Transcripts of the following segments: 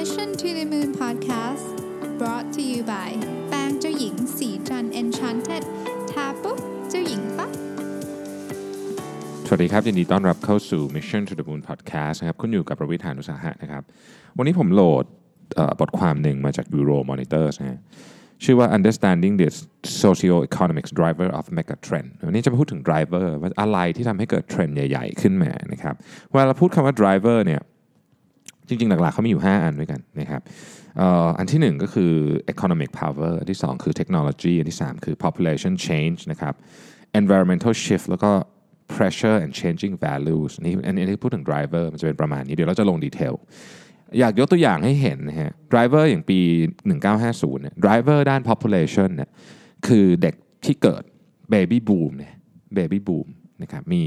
Mission to the Moon Podcast brought to you by แปรงเจ้าหญิงสีจัน Enchanted ทาปุ๊บเจ้าหญิงปั๊บสวัสดีครับ ยินดีต้อนรับเข้าสู่ Mission to the Moon Podcast นะครับคุณอยู่กับประวิทยานุสาหะนะครับ วันนี้ผมโหลดบทความหนึ่งมาจาก Euro Monitors นะฮะชื่อว่า Understanding the Socio-Economics Driver of Megatrend วันนี้จะมาพูดถึง driver ว่าอะไรที่ทำให้เกิดเทรนด์ใหญ่ ๆ ขึ้นมานะครับเวลาเราพูดคำว่า driver เนี่ย จริงๆ หลักๆเขามีอยู่ 5 อันด้วยกันนะครับอันที่ 1 ก็คือ economic power อันที่ 2 คือ technology อันที่ 3 คือ population change นะครับ environmental shift แล้วก็ pressure and changing values นี่อันนี้พูดถึง driver มันจะเป็นประมาณนี้ เดี๋ยวเราจะลงดีเทล อยากยกตัวอย่างให้เห็นนะฮะ driver อย่างปี 1950เนี่ย driver ด้าน population เนี่ยคือเด็กที่เกิด baby boom เนี่ย baby boom นะครับมี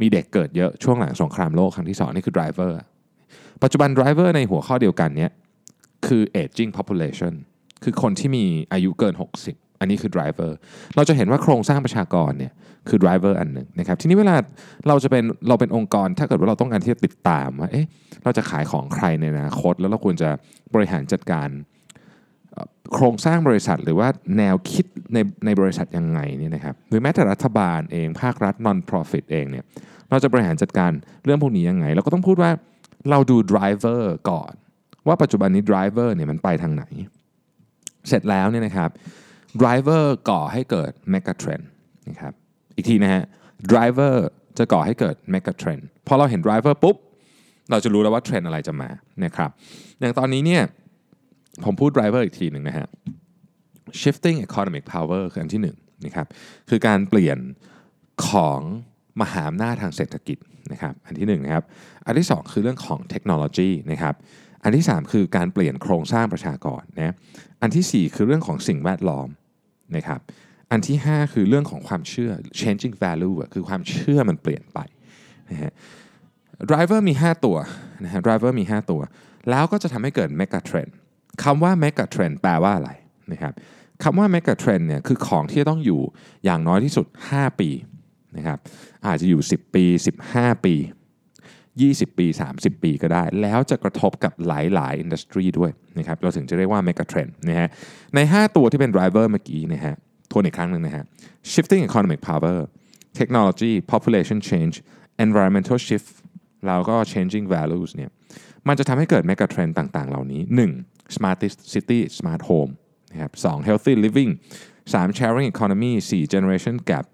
มีเด็กเกิดเยอะช่วงหลังสงครามโลกครั้งที่สองนี่คือ driver ปัจจุบัน driver ในหัวข้อเดียวกันเนี้ยคือ aging population คือคนที่มีอายุเกิน 60 อันนี้คือ driver เราจะเห็นว่าโครงสร้างประชากรเนี่ยคือ driver อันหนึ่งนะครับทีนี้เวลาเราจะเป็นเราเป็นองค์กรถ้าเกิดว่าเราต้องการที่จะติดตามว่าเอ๊ะเราจะขายของใครในอนาคต แล้วเราควรจะบริหารจัดการโครงสร้างบริษัทหรือว่าแนวคิดในในบริษัทยังไงเนี่ยนะครับหรือแม้แต่รัฐบาลเองภาครัฐ non-profit เองเนี่ยเราจะบริหารจัดการเรื่องพวกนี้ยังไง เราก็ต้องพูดว่า เราดู driver ก่อน ว่าปัจจุบันนี้ driver เนี่ยมันไปทางไหน เสร็จแล้วเนี่ยนะครับ driver ก่อให้เกิด mega trend นะครับอีกทีนะฮะ driver จะก่อให้เกิด mega trend พอเราเห็น driver ปุ๊บ เราจะรู้แล้วว่าเทรนอะไรจะมานะครับอย่างตอนนี้เนี่ยผมพูด driver อีกทีหนึ่งนะฮะ shifting economic power คืออันที่หนึ่งนะครับคือการเปลี่ยนของ มหาอำนาจทางเศรษฐกิจนะครับอันที่หนึ่งนะครับอันที่สองคือเรื่องของเทคโนโลยีนะครับอันที่สามคือการเปลี่ยนโครงสร้างประชากรนะอันที่สี่คือเรื่องของสิ่งแวดล้อมนะครับอันที่ห้าคือเรื่องของความเชื่อ changing value คือความเชื่อมันเปลี่ยนไปนะฮะ driver มี 5 ตัวนะฮะ driver มี 5 ตัว แล้วก็จะทำให้เกิด mega trend คำว่า mega trend แปลว่าอะไรนะครับคำว่า mega trend เนี่ยคือของที่ต้องอยู่อย่างน้อยที่สุด 5 ปี นะครับอาจจะอยู่ 10 ปี 15 ปี 20 ปี 30 ปีก็ได้ แล้วจะกระทบกับหลายๆอินดัสทรีด้วยนะครับเราถึงจะเรียกว่า mega trend นะฮะใน 5 ตัวที่เป็น driver เมื่อกี้นะฮะทวนอีกครั้งหนึ่งนะฮะ shifting economic power technology population change environmental shift แล้วก็ changing values เนี่ยมันจะทำให้เกิด mega trend ต่าง ๆ เหล่านี้ 1. smart city smart home นะครับ 2. healthy living 3. sharing economy 4. generation gap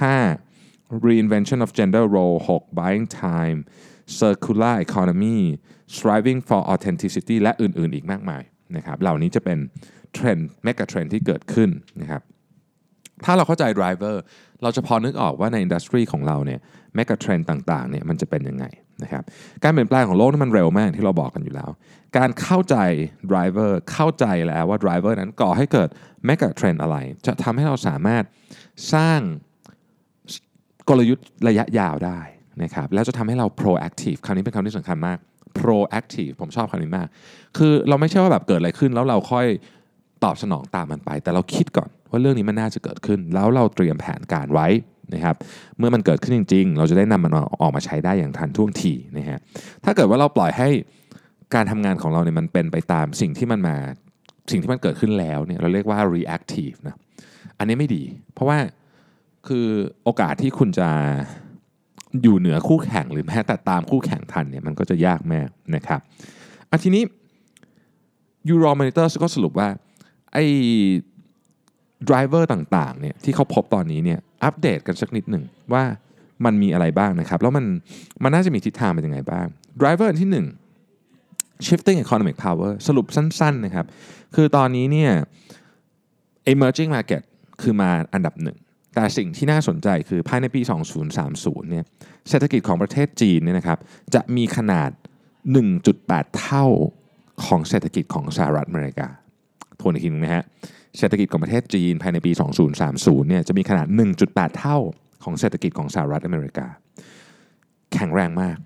5. Reinvention of gender role 6. buying time circular economy striving for authenticity และอื่นๆ อีกมากมายนะครับเหล่านี้จะเป็นtrend mega trend ที่เกิดขึ้นนะครับถ้าเราเข้าใจ driver เราจะพอนึกออกว่าในอินดัสทรีของเราเนี่ยแมก a เทรนด์ต่างๆเนี่ยมันจะเป็นยังไงนะครับการเปลี่ยนแปลงของโลกนี่มันเร็วมากที่เราบอกกันอยู่แล้ว การเข้าใจ driver เข้าใจแล้วว่า driver นั้นก่อให้เกิดแมก a เทรนด์อะไร จะทำให้เราสามารถสร้าง กลยุทธ์ระยะยาวได้นะครับแล้วจะทำให้เรา proactive คำนี้เป็นคำที่สำคัญมาก proactive ผมชอบคำนี้มาก คือเราไม่ใช่ว่าแบบเกิดอะไรขึ้น แล้วเราค่อยตอบสนองตามมันไป แต่เราคิดก่อนว่าเรื่องนี้มันน่าจะเกิดขึ้น แล้วเราเตรียมแผนการไว้นะครับเมื่อมันเกิดขึ้นจริง ๆ เราจะได้นำมันออกมาใช้ได้อย่างทันท่วงทีนะฮะถ้าเกิดว่าเราปล่อยให้การทำงานของเราเนี่ยมันเป็นไปตามสิ่งที่มันมาสิ่งที่มันเกิดขึ้นแล้วเนี่ยเราเรียกว่า reactive นะอันนี้ไม่ดี เพราะว่า คือโอกาสที่คุณจะอยู่เหนือคู่แข่งหรือแม้แต่ตามคู่แข่งทันเนี่ยมันก็จะยากแมากนะครับอันทีนี้ Euromonitor ก็สรุปว่าไอ้ driver ต่างๆเนี่ยที่เขาพบตอนนี้เนี่ยอัปเดตกันสักนิดหนึ่งว่ามันมีอะไรบ้างนะครับ แล้วมันมันน่าจะมีทิศทางเป็นยังไงบ้าง driver อันที่ 1 shifting economic power สรุปสั้นๆนะครับ คือตอนนี้เนี่ย emerging market คือมาอันดับหนึ่ง แต่สิ่งที่น่าสนใจคือภายในปี 2030 เนี่ยเศรษฐกิจของประเทศจีนเนี่ยนะครับจะมีขนาด 1.8 เท่าของเศรษฐกิจของสหรัฐอเมริกาทวนอีกทีนึงนะฮะเศรษฐกิจของประเทศจีนภายในปี 2030 เนี่ยจะมีขนาด 1.8 เท่าของเศรษฐกิจของสหรัฐอเมริกา แข็งแรงมาก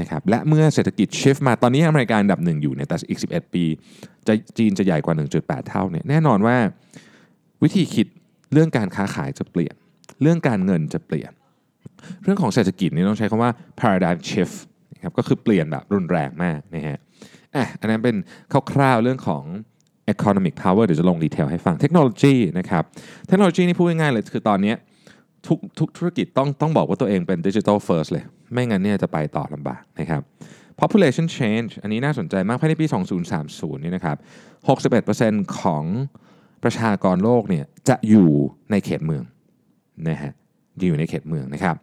นะครับและเมื่อเศรษฐกิจชิฟมาตอนนี้อเมริกาอันดับหนึ่งอยู่เนี่ยแต่อีก 11 ปีจะจีนจะใหญ่กว่า 1.8 เท่าเนี่ยแน่นอนว่าวิธีคิด เรื่องการค้าขายจะเปลี่ยน เรื่องการเงินจะเปลี่ยน เรื่องของเศรษฐกิจนี่ต้องใช้คำว่า paradigm shift นะครับก็คือเปลี่ยนแบบรุนแรงมากนะฮะอะอันนั้นเป็นคร่าวๆเรื่องของ economic power เดี๋ยวจะลงดีเทลให้ฟังเทคโนโลยีนะครับเทคโนโลยีนี่พูดง่ายๆเลยคือตอนนี้ทุกทุกธุรกิจต้องต้องบอกว่าตัวเองเป็นดิจิทัลเฟิร์สเลย ไม่งั้นเนี่ยจะไปต่อลำบากนะครับ population change อันนี้น่าสนใจมากภายในปี 2030 นี่นะครับ 61%ของ ประชากรโลกเนี่ยจะอยู่ในเขตเมืองนะฮะอยู่ในเขตเมืองนะครับ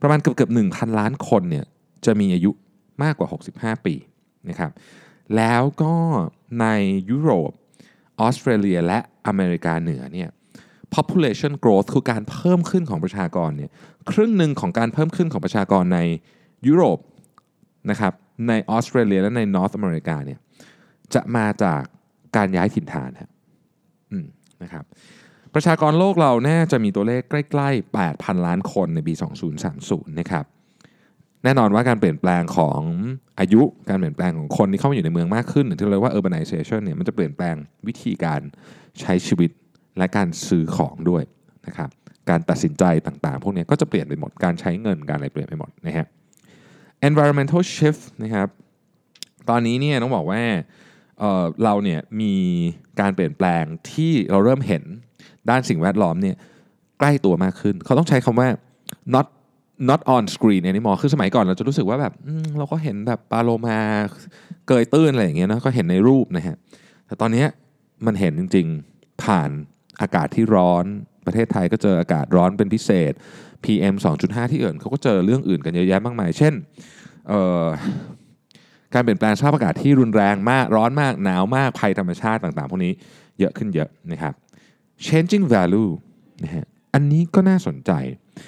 ประมาณเกือบเกือบ1,000ล้านคนเนี่ยจะมีอายุมากกว่า 65 ปีนะครับ แล้วก็ในยุโรปออสเตรเลียและอเมริกาเหนือเนี่ย population growth คือการเพิ่มขึ้นของประชากรเนี่ยครึ่งหนึ่งของการเพิ่มขึ้นของประชากรในยุโรปนะครับในออสเตรเลียและในนอร์ทอเมริกาเนี่ยจะมาจากการย้ายถิ่นฐานครับ นะครับประชากรโลกเราแน่จะมีตัวเลขใกล้ ๆ 8,000 ล้านคนในปี 2030 นะครับแน่นอนว่าการเปลี่ยนแปลงของอายุการเปลี่ยนแปลงของคนที่เข้ามาอยู่ในเมืองมากขึ้นหรือที่เราเรียกว่า urbanization เนี่ยมันจะเปลี่ยนแปลงวิธีการใช้ชีวิตและการซื้อของด้วยนะครับการตัดสินใจต่างๆ พวกนี้ก็จะเปลี่ยนไปหมดการใช้เงินการอะไรเปลี่ยนไปหมดนะฮะ environmental shift นะครับตอนนี้เนี่ยต้องบอกว่า เราเนี่ยมีการเปลี่ยนแปลงที่เราเริ่มเห็นด้านสิ่งแวดล้อมเนี่ยใกล้ตัวมากขึ้น เขาต้องใช้คำว่า not not on screen anymore คือสมัยก่อนเราจะรู้สึกว่าแบบเราก็เห็นแบบปลาโลมาเกยตื้นอะไรอย่างเงี้ยนะก็เห็นในรูปนะฮะแต่ตอนนี้มันเห็นจริง ๆ ผ่านอากาศที่ร้อนประเทศไทยก็เจออากาศร้อนเป็นพิเศษ PM 2.5 ที่อื่นเขาก็เจอเรื่องอื่นกันเยอะแยะมากมาย เช่น การเปลี่ยนแปลงสภาพอากาศที่รุนแรงมากร้อนมากหนาวมากภัยธรรมชาติต่างๆ พวกนี้เยอะขึ้นเยอะนะครับ changing value นะฮะอันนี้ก็น่าสนใจ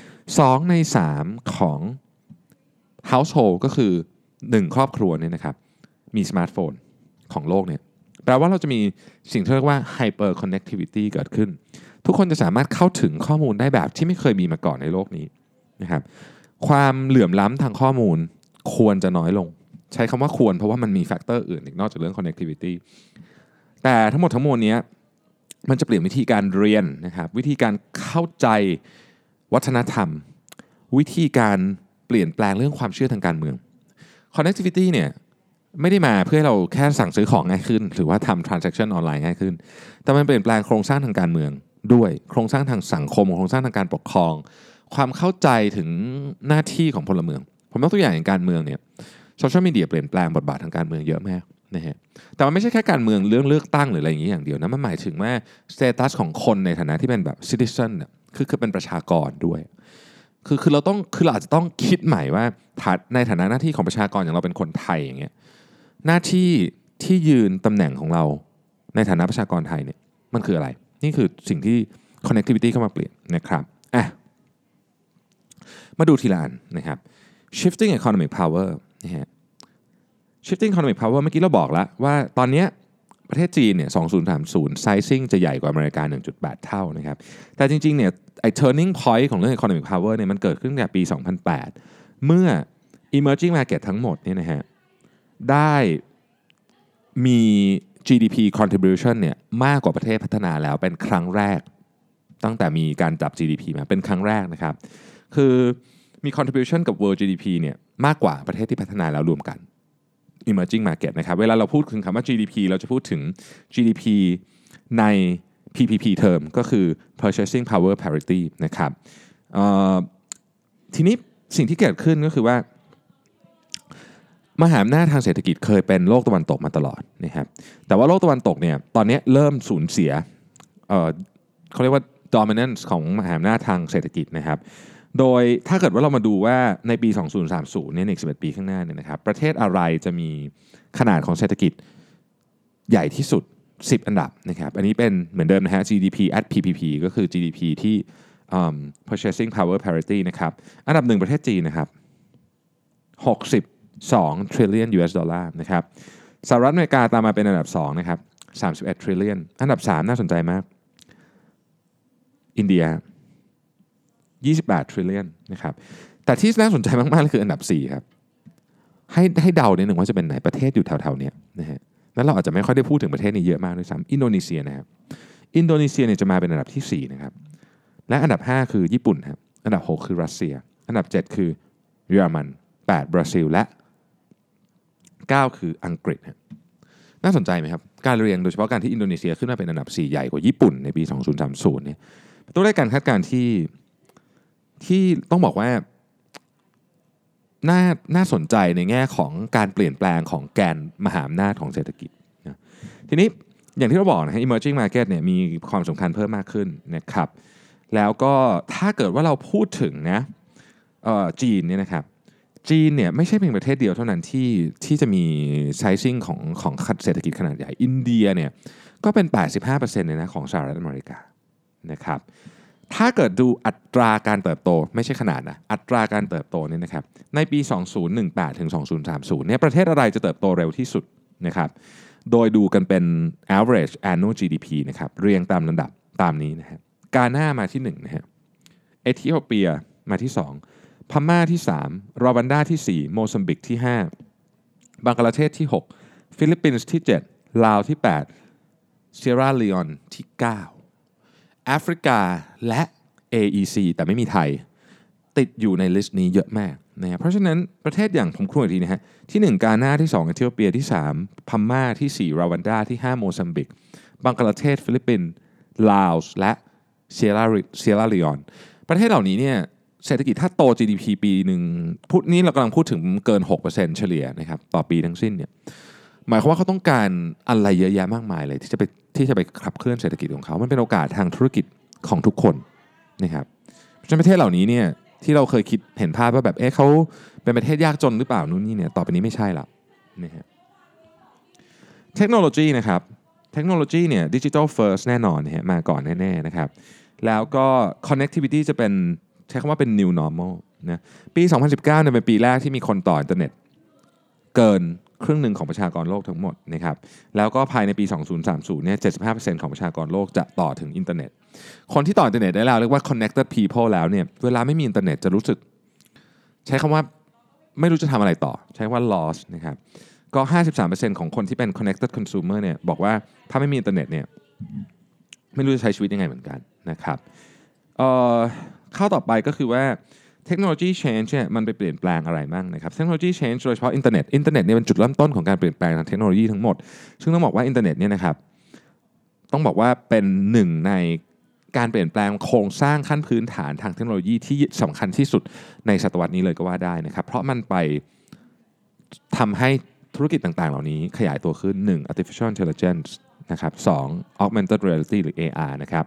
2 ใน 3 ของ household ก็คือ 1 ครอบครัวเนี่ยนะครับ มีสมาร์ทโฟนของโลกเนี่ยแปลว่าเราจะมีสิ่งที่เรียกว่า hyper connectivity เกิดขึ้น ทุกคนจะสามารถเข้าถึงข้อมูลได้แบบที่ไม่เคยมีมาก่อนในโลกนี้นะครับ ความเหลื่อมล้ำทางข้อมูลควรจะน้อยลง ใช้คำว่าควรเพราะว่ามันมี factor อื่นอีกนอกจากเรื่อง connectivity แต่ทั้งหมดทั้งมวลนี้มันจะเปลี่ยนวิธีการเรียนนะครับวิธีการเข้าใจวัฒนธรรม วิธีการเปลี่ยนแปลงเรื่องความเชื่อทางการเมือง connectivity เนี่ยไม่ได้มาเพื่อให้เราแค่สั่งซื้อของง่ายขึ้น หรือว่าทำ transaction ออนไลน์ง่ายขึ้น แต่มันเปลี่ยนแปลงโครงสร้างทางการเมืองด้วยโครงสร้างทางสังคมโครงสร้างทางการปกครอง ความเข้าใจถึงหน้าที่ของพลเมือง ผมยกตัวอย่างอย่างการเมืองเนี่ย โซเชียลมีเดียเปลี่ยนแปลงบทบาททางการเมืองเยอะมากนะฮะแต่มันไม่ใช่แค่การเมืองเรื่องเลือกตั้งหรืออะไรอย่างนี้อย่างเดียวนะมันหมายถึงว่าสเตตัสของคนในฐานะที่เป็นแบบซิติเซนเนี่ยคือคือเป็นประชากรด้วย คือคือเราต้องคือเราอาจจะต้องคิดใหม่ว่าในฐานะหน้าที่ของประชากรอย่างเราเป็นคนไทยอย่างเงี้ยหน้าที่ที่ยืนตำแหน่งของเราในฐานะประชากรไทยเนี่ยมันคืออะไร นี่คือสิ่งที่ connectivity เข้ามาเปลี่ยนนะครับอะมาดูทีละอันนะครับ shifting economic power นะฮะ shifting economic power เมื่อกี้เราบอกแล้วว่าตอนนี้ประเทศจีนเนี่ย 2030 sizing จะใหญ่กว่าอเมริกา 1.8 เท่านะครับ แต่จริงๆ เนี่ย ไอ้ turning point ของเรื่อง economic power เนี่ย มันเกิดขึ้นแต่ปี 2008 เมื่อ emerging market ทั้งหมดเนี่ยนะฮะ ได้มี GDP contribution เนี่ย มากกว่าประเทศพัฒนาแล้วเป็นครั้งแรก ตั้งแต่มีการจับ GDP มา เป็นครั้งแรกนะครับ คือ มี contribution กับ world GDP เนี่ยมากกว่าประเทศที่พัฒนาแล้วรวมกัน emerging market นะครับ เวลาเราพูดถึงคำว่า GDP เราจะพูดถึง GDP ใน PPP term ก็คือ purchasing power parity นะครับทีนี้สิ่งที่เกิดขึ้นก็คือว่า มหาอำนาจทางเศรษฐกิจเคยเป็นโลกตะวันตกมาตลอดนะครับ แต่ว่าโลกตะวันตกเนี่ยตอนนี้เริ่มสูญเสียเเขาเรียกว่า dominance ของมหาอำนาจทางเศรษฐกิจนะครับ โดยถ้าเกิดว่าเรามาดูว่าในปี 2030 เนี่ยใน11 ปีข้างหน้าเนี่ยนะครับ ประเทศอะไรจะมีขนาดของเศรษฐกิจใหญ่ที่สุด 10 อันดับนะครับ อันนี้เป็นเหมือนเดิมนะฮะ GDP at PPP ก็คือ GDP ที่ purchasing power parity นะครับ อันดับหนึ่งประเทศจีนนะครับ 62 trillion US ดอลลาร์นะครับ สหรัฐอเมริกาตามมาเป็นอันดับ2นะครับ31 trillion อันดับ 3 น่าสนใจมาก อินเดีย 28 trillion นะครับแต่ที่น่าสนใจมากๆคืออันดับ4ครับให้ให้เดาเนี่ยหนึ่งว่าจะเป็นไหนประเทศอยู่แถวๆนี้นะฮะแล้วเราอาจจะไม่ค่อยได้พูดถึงประเทศนี้เยอะมากด้วยซ้ำอินโดนีเซียนะครับอินโดนีเซียเนี่ยจะมาเป็นอันดับที่4นะครับและอันดับ 5 คือญี่ปุ่นครับอันดับ 6 คือรัสเซีย อันดับ 7 คือเยอรมัน 8 บราซิล และ 9 คืออังกฤษ น่าสนใจไหมครับ การเรียงโดยเฉพาะการที่อินโดนีเซียขึ้นมาเป็นอันดับ 4 ใหญ่กว่าญี่ปุ่นในปี 2030เนี่ยตัวเลขการคาดการณ์ที่ ที่ต้องบอกว่าน่าน่าสนใจในแง่ของการเปลี่ยนแปลงของแกนมหาอำนาจของเศรษฐกิจนะทีนี้อย่างที่เราบอกนะฮะ emerging market เนี่ยมีความสำคัญเพิ่มมากขึ้นนะครับ แล้วก็ถ้าเกิดว่าเราพูดถึงนะเอ่อจีนเนี่ยนะครับจีนเนี่ยไม่ใช่เพียงประเทศเดียวเท่านั้นที่ที่จะมี sizing ของของเศรษฐกิจขนาดใหญ่ อินเดียเนี่ยก็เป็น 85%เลยนะของสหรัฐอเมริกานะครับ ถ้าเกิดดูอัตราการเติบโต ไม่ใช่ขนาดนะอัตราการเติบโตเนี่ยนะครับในปี 2018 ถึง 2030เนี่ยประเทศอะไรจะเติบโตเร็วที่สุดนะครับโดยดูกันเป็น average annual GDP นะครับเรียงตามลำดับตามนี้นะครับกาหน้ามาที่1นะฮะเอธิโอเปียมาที่ 2 พม่าที่ 3 รอวันดาที่ 4 โมซัมบิกที่ 5 บังกลาเทศที่ 6 ฟิลิปปินส์ที่ 7 ลาวที่ 8 เซียร่าลีออนที่ 9 แอฟริกาและ AEC แต่ไม่มีไทย ติดอยู่ใน list นี้เยอะมากนะครับเพราะฉะนั้นประเทศอย่างผมคุยอีกทีนะฮะที่ 1 กาหน้าที่ 2 เอธิโอเปียที่ 3พม่าที่ 4 รวันดาที่ 5 โมซัมบิก บังกลาเทศ ฟิลิปปินส์ลาวและเซียราเซียราลีออนประเทศเหล่านี้เนี่ยเศรษฐกิจถ้าโต GDP ปีหนึ่งพูดนี้เรากำลังพูดถึงเกิน 6%เฉลี่ยนะครับต่อปีทั้งสิ้นเนี่ย หมายความว่าเขาต้องการอะไรเยอะแยะมากมายเลยที่จะไปที่จะไปขับเคลื่อนเศรษฐกิจของเขา มันเป็นโอกาสทางธุรกิจของทุกคนนะครับฉะนั้นประเทศเหล่านี้เนี่ยที่เราเคยคิดเห็นภาพว่าแบบเอ๊ะเขาเป็นประเทศยากจนหรือเปล่านู่นนี่เนี่ยต่อไปนี้ไม่ใช่ละนะฮะเทคโนโลยีนะครับเทคโนโลยีเนี่ยดิจิทัลเฟิร์สแน่นอนนะฮะมาก่อนแน่ๆนะครับแล้วก็ connectivity จะเป็นใช้คำว่าเป็น new normal นะปี 2019เนี่ยเป็นปีแรกที่มีคนต่ออินเทอร์เน็ตเกิน ครึ่งหนึ่งของประชากรโลกทั้งหมดนะครับแล้วก็ภายในปี 2030 เนี่ย 75%ของประชากรโลกจะต่อถึงอินเทอร์เน็ต คนที่ต่ออินเทอร์เน็ตได้แล้วเรียกว่า connected people แล้วเนี่ยเวลาไม่มีอินเทอร์เน็ตจะรู้สึก ใช้คำว่าไม่รู้จะทำอะไรต่อ ใช้ว่า lost นะครับก็ 53%ของคนที่เป็น connected consumer เนี่ยบอกว่าถ้าไม่มีอินเทอร์เน็ตเนี่ยไม่รู้จะใช้ชีวิตยังไงเหมือนกันนะครับข้อต่อไปก็คือว่า เทคโนโลยี change เนี่ยมันไปเปลี่ยนแปลงอะไรบ้างนะครับเทคโนโลยี change โดยเฉพาะอินเทอร์เน็ตอินเทอร์เน็ตเนี่ยเป็นจุดเริ่มต้นของการเปลี่ยนแปลงทางเทคโนโลยีทั้งหมด ซึ่งต้องบอกว่าอินเทอร์เน็ตเนี่ยนะครับต้องบอกว่าเป็นหนึ่งในการเปลี่ยนแปลงโครงสร้างขั้นพื้นฐานทางเทคโนโลยีที่สำคัญที่สุดในศตวรรษนี้เลยก็ว่าได้นะครับ เพราะมันไปทำให้ธุรกิจต่างๆ เหล่านี้ขยายตัวขึ้น 1. artificial intelligence นะครับ 2. augmented reality หรือ AR นะครับ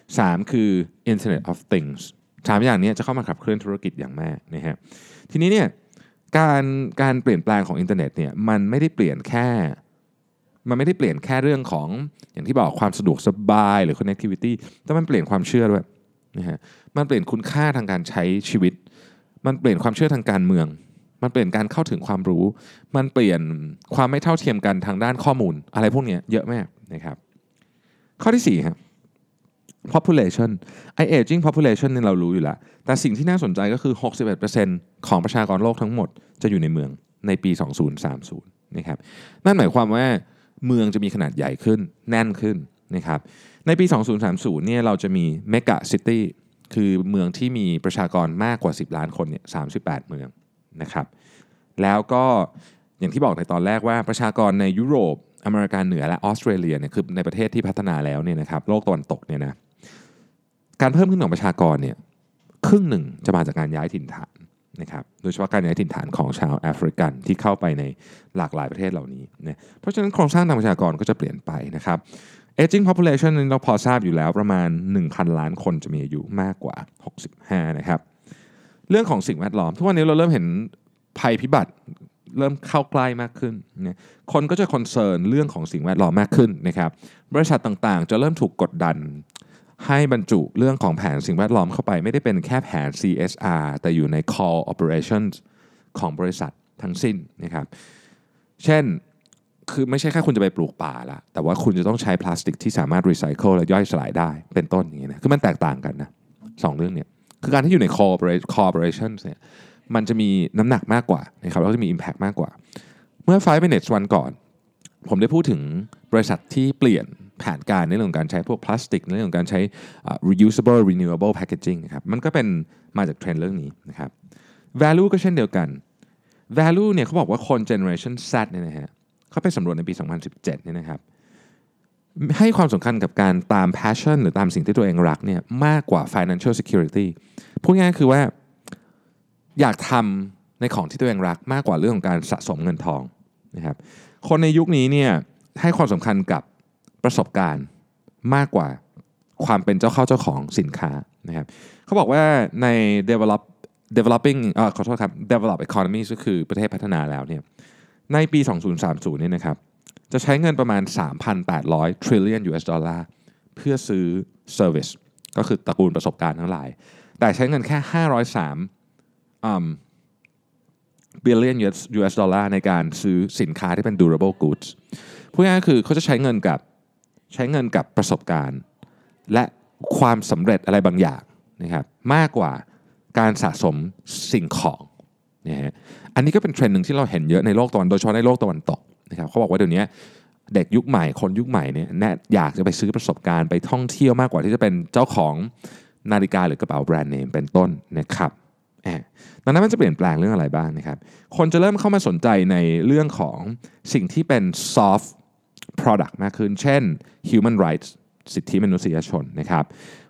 3. คือ internet of things สามอย่างนี้จะเข้ามาขับเคลื่อนธุรกิจอย่างแมากนะฮะทีนี้เนี่ยการการเปลี่ยนแปลงของอินเทอร์เน็ตเนี่ยมันไม่ได้เปลี่ยนแค่ มันไม่ได้เปลี่ยนแค่เรื่องของอย่างที่บอกความสะดวกสบายหรือ connectivity แต่มันเปลี่ยนความเชื่อด้วยนะฮะมันเปลี่ยนคุณค่าทางการใช้ชีวิต มันเปลี่ยนความเชื่อทางการเมือง มันเปลี่ยนการเข้าถึงความรู้ มันเปลี่ยนความไม่เท่าเทียมกันทางด้านข้อมูล อะไรพวกนี้เยอะมากนะครับ ข้อที่4ครับ population ไอ aging population เนี่ยเรารู้อยู่แล้ว แต่สิ่งที่น่าสนใจก็คือ 61%ของประชากรโลกทั้งหมดจะอยู่ในเมืองในปี 2030 นะครับ นั่นหมายความว่าเมืองจะมีขนาดใหญ่ขึ้น แน่นขึ้นนะครับ ในปี 2030 เนี่ยเราจะมี mega city คือเมืองที่มีประชากรมากกว่า 10 ล้านคนเนี่ย 38 เมืองนะครับ แล้วก็อย่างที่บอกในตอนแรกว่าประชากรในยุโรปอเมริกาเหนือและออสเตรเลียเนี่ยคือในประเทศที่พัฒนาแล้วเนี่ยนะครับโลกตะวันตกเนี่ยนะ การเพิ่มขึ้นของประชากรเนี่ยครึ่งหนึ่งจะมาจากการย้ายถิ่นฐานนะครับโดยเฉพาะการย้ายถิ่นฐานของชาวแอฟริกันที่เข้าไปในหลากหลายประเทศเหล่านี้นะเพราะฉะนั้นโครงสร้างทางประชากรก็จะเปลี่ยนไปนะครับ aging population นี่เราพอทราบอยู่แล้วประมาณ 1,000 ล้านคนจะมีอายุมากกว่า 65 นะครับ เรื่องของสิ่งแวดล้อม ทุกวันนี้เราเริ่มเห็นภัยพิบัติเริ่มเข้าใกล้มากขึ้นนะคนก็จะคอนเซิร์นเรื่องของสิ่งแวดล้อมมากขึ้นนะครับ บริษัทต่างๆ จะเริ่มถูกกดดัน ให้บรรจุเรื่องของแผนสิ่งแวดล้อมเข้าไป ไม่ได้เป็นแค่แผน CSR แต่อยู่ใน core operations ของบริษัททั้งสิ้นนะครับ เช่นคือไม่ใช่แค่คุณจะไปปลูกป่าละแต่ว่าคุณจะต้องใช้พลาสติกที่สามารถรีไซเคิลและย่อยสลายได้เป็นต้นอย่างนี้นะคือมันแตกต่างกันนะสองเรื่องเนี่ยคือการที่อยู่ใน core operation- core operations เนี่ยมันจะมีน้ำหนักมากกว่านะครับแล้วก็จะมี Impact มากกว่า เมื่อ 5 minutes วันก่อน ผมได้พูดถึงบริษัทที่เปลี่ยน แผนการในเรื่องของการใช้พวกพลาสติกในเรื่องของการใช้ reusable renewable packaging นะครับมันก็เป็นมาจากเทรนด์เรื่องนี้นะครับ value ก็เช่นเดียวกัน value เนี่ยเขาบอกว่าคน generation Z เนี่ยนะฮะเขาไปสำรวจในปี 2017เนี่ยนะครับให้ความสำคัญกับการตาม passion หรือตามสิ่งที่ตัวเองรักเนี่ยมากกว่า financial security พูดง่ายๆคือว่าอยากทำในของที่ตัวเองรักมากกว่าเรื่องของการสะสมเงินทองนะครับคนในยุคนี้เนี่ยให้ความสำคัญกับ ประสบการณ์มากกว่าความเป็นเจ้าเข้าเจ้าของสินค้านะครับเขาบอกว่าใน develop developing อ่อขอโทษครับ develop economy ก็คือประเทศพัฒนาแล้วเนี่ยในปี 2030เนี่ยนะครับจะใช้เงินประมาณ 3,800 trillion US ดอลลาร์เพื่อซื้อ service ก็คือตระกูลประสบการณ์ทั้งหลาย แต่ใช้เงินแค่ 503อืม billion US ดอลลาร์ในการซื้อสินค้าที่เป็น durable goods พูดง่ายๆคือเขาจะใช้เงินกับ ใช้เงินกับประสบการณ์ และความสำเร็จอะไรบางอย่างนะครับมากกว่าการสะสมสิ่งของนะฮะอันนี้ก็เป็นเทรนด์หนึ่งที่เราเห็นเยอะในโลกตะวันโดยเฉพาะในโลกตะวันตกนะครับเขาบอกว่าเดี๋ยวนี้เด็กยุคใหม่คนยุคใหม่เนี่ยเนี่ยอยากจะไปซื้อประสบการณ์ไปท่องเที่ยวมากกว่าที่จะเป็นเจ้าของนาฬิกาหรือกระเป๋าแบรนด์เนมเป็นต้นนะครับแอบดังนั้นมันจะเปลี่ยนแปลงเรื่องอะไรบ้างนะครับ คนจะเริ่มเข้ามาสนใจในเรื่องของสิ่งที่เป็น soft product มากขึ้น เช่น human rights สิทธิมนุษยชนนะครับ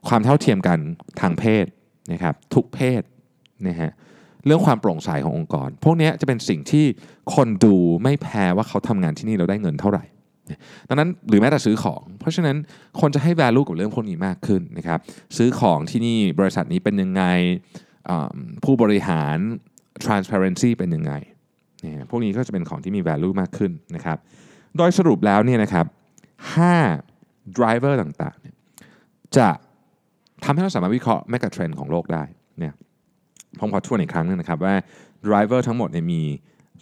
ความเท่าเทียมกันทางเพศนะครับทุกเพศนะฮะเรื่องความโปร่งใสขององค์กร พวกนี้จะเป็นสิ่งที่คนดูไม่แพ้ว่าเขาทำงานที่นี่เราได้เงินเท่าไหร่ดังนั้นหรือแม้แต่ซื้อของ เพราะฉะนั้นคนจะให้ value กับเรื่องพวกนี้มากขึ้นนะครับซื้อของที่นี่บริษัทนี้เป็นยังไงผู้บริหาร transparency เป็นยังไงเนี่ยพวกนี้ก็จะเป็นของที่มี value มากขึ้นนะครับ โดยสรุปแล้วเนี่ยนะครับ5 driver ต่างๆ จะทำให้เราสามารถวิเคราะห์แมกะเทรนของโลกได้เนี่ยผมขอทวนอีกครั้งหนึงนะครับว่า driver ทั้งหมดเนี่ยมี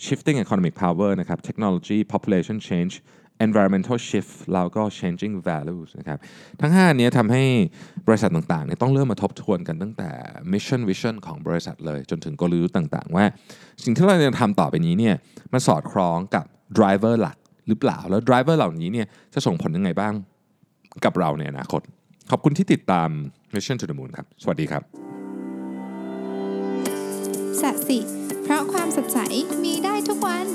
shifting economic power นะครับ technology population change environmental shift แล้วก็ changing values นะครับทั้ง5อันเนี้ยทำให้บริษัทต่างๆเนี่ยต้องเริ่มมาทบทวนกันตั้งแต่ mission vision ของบริษัทเลย จนถึงกลยุทธ์ต่างๆ ว่า สิ่งที่เราจะทำต่อไปนี้เนี่ยมันสอดคล้องกับ driver หลัก หรือเปล่า แล้วดรเวอร์เหล่านี้เนี่ยจะส่งผลยังไงบ้างกับเราในอนาคต ขอบคุณที่ติดตาม Mission to the Moon ครับ สวัสดีครับสัสิ เพราะความสดใสมีได้ทุกวัน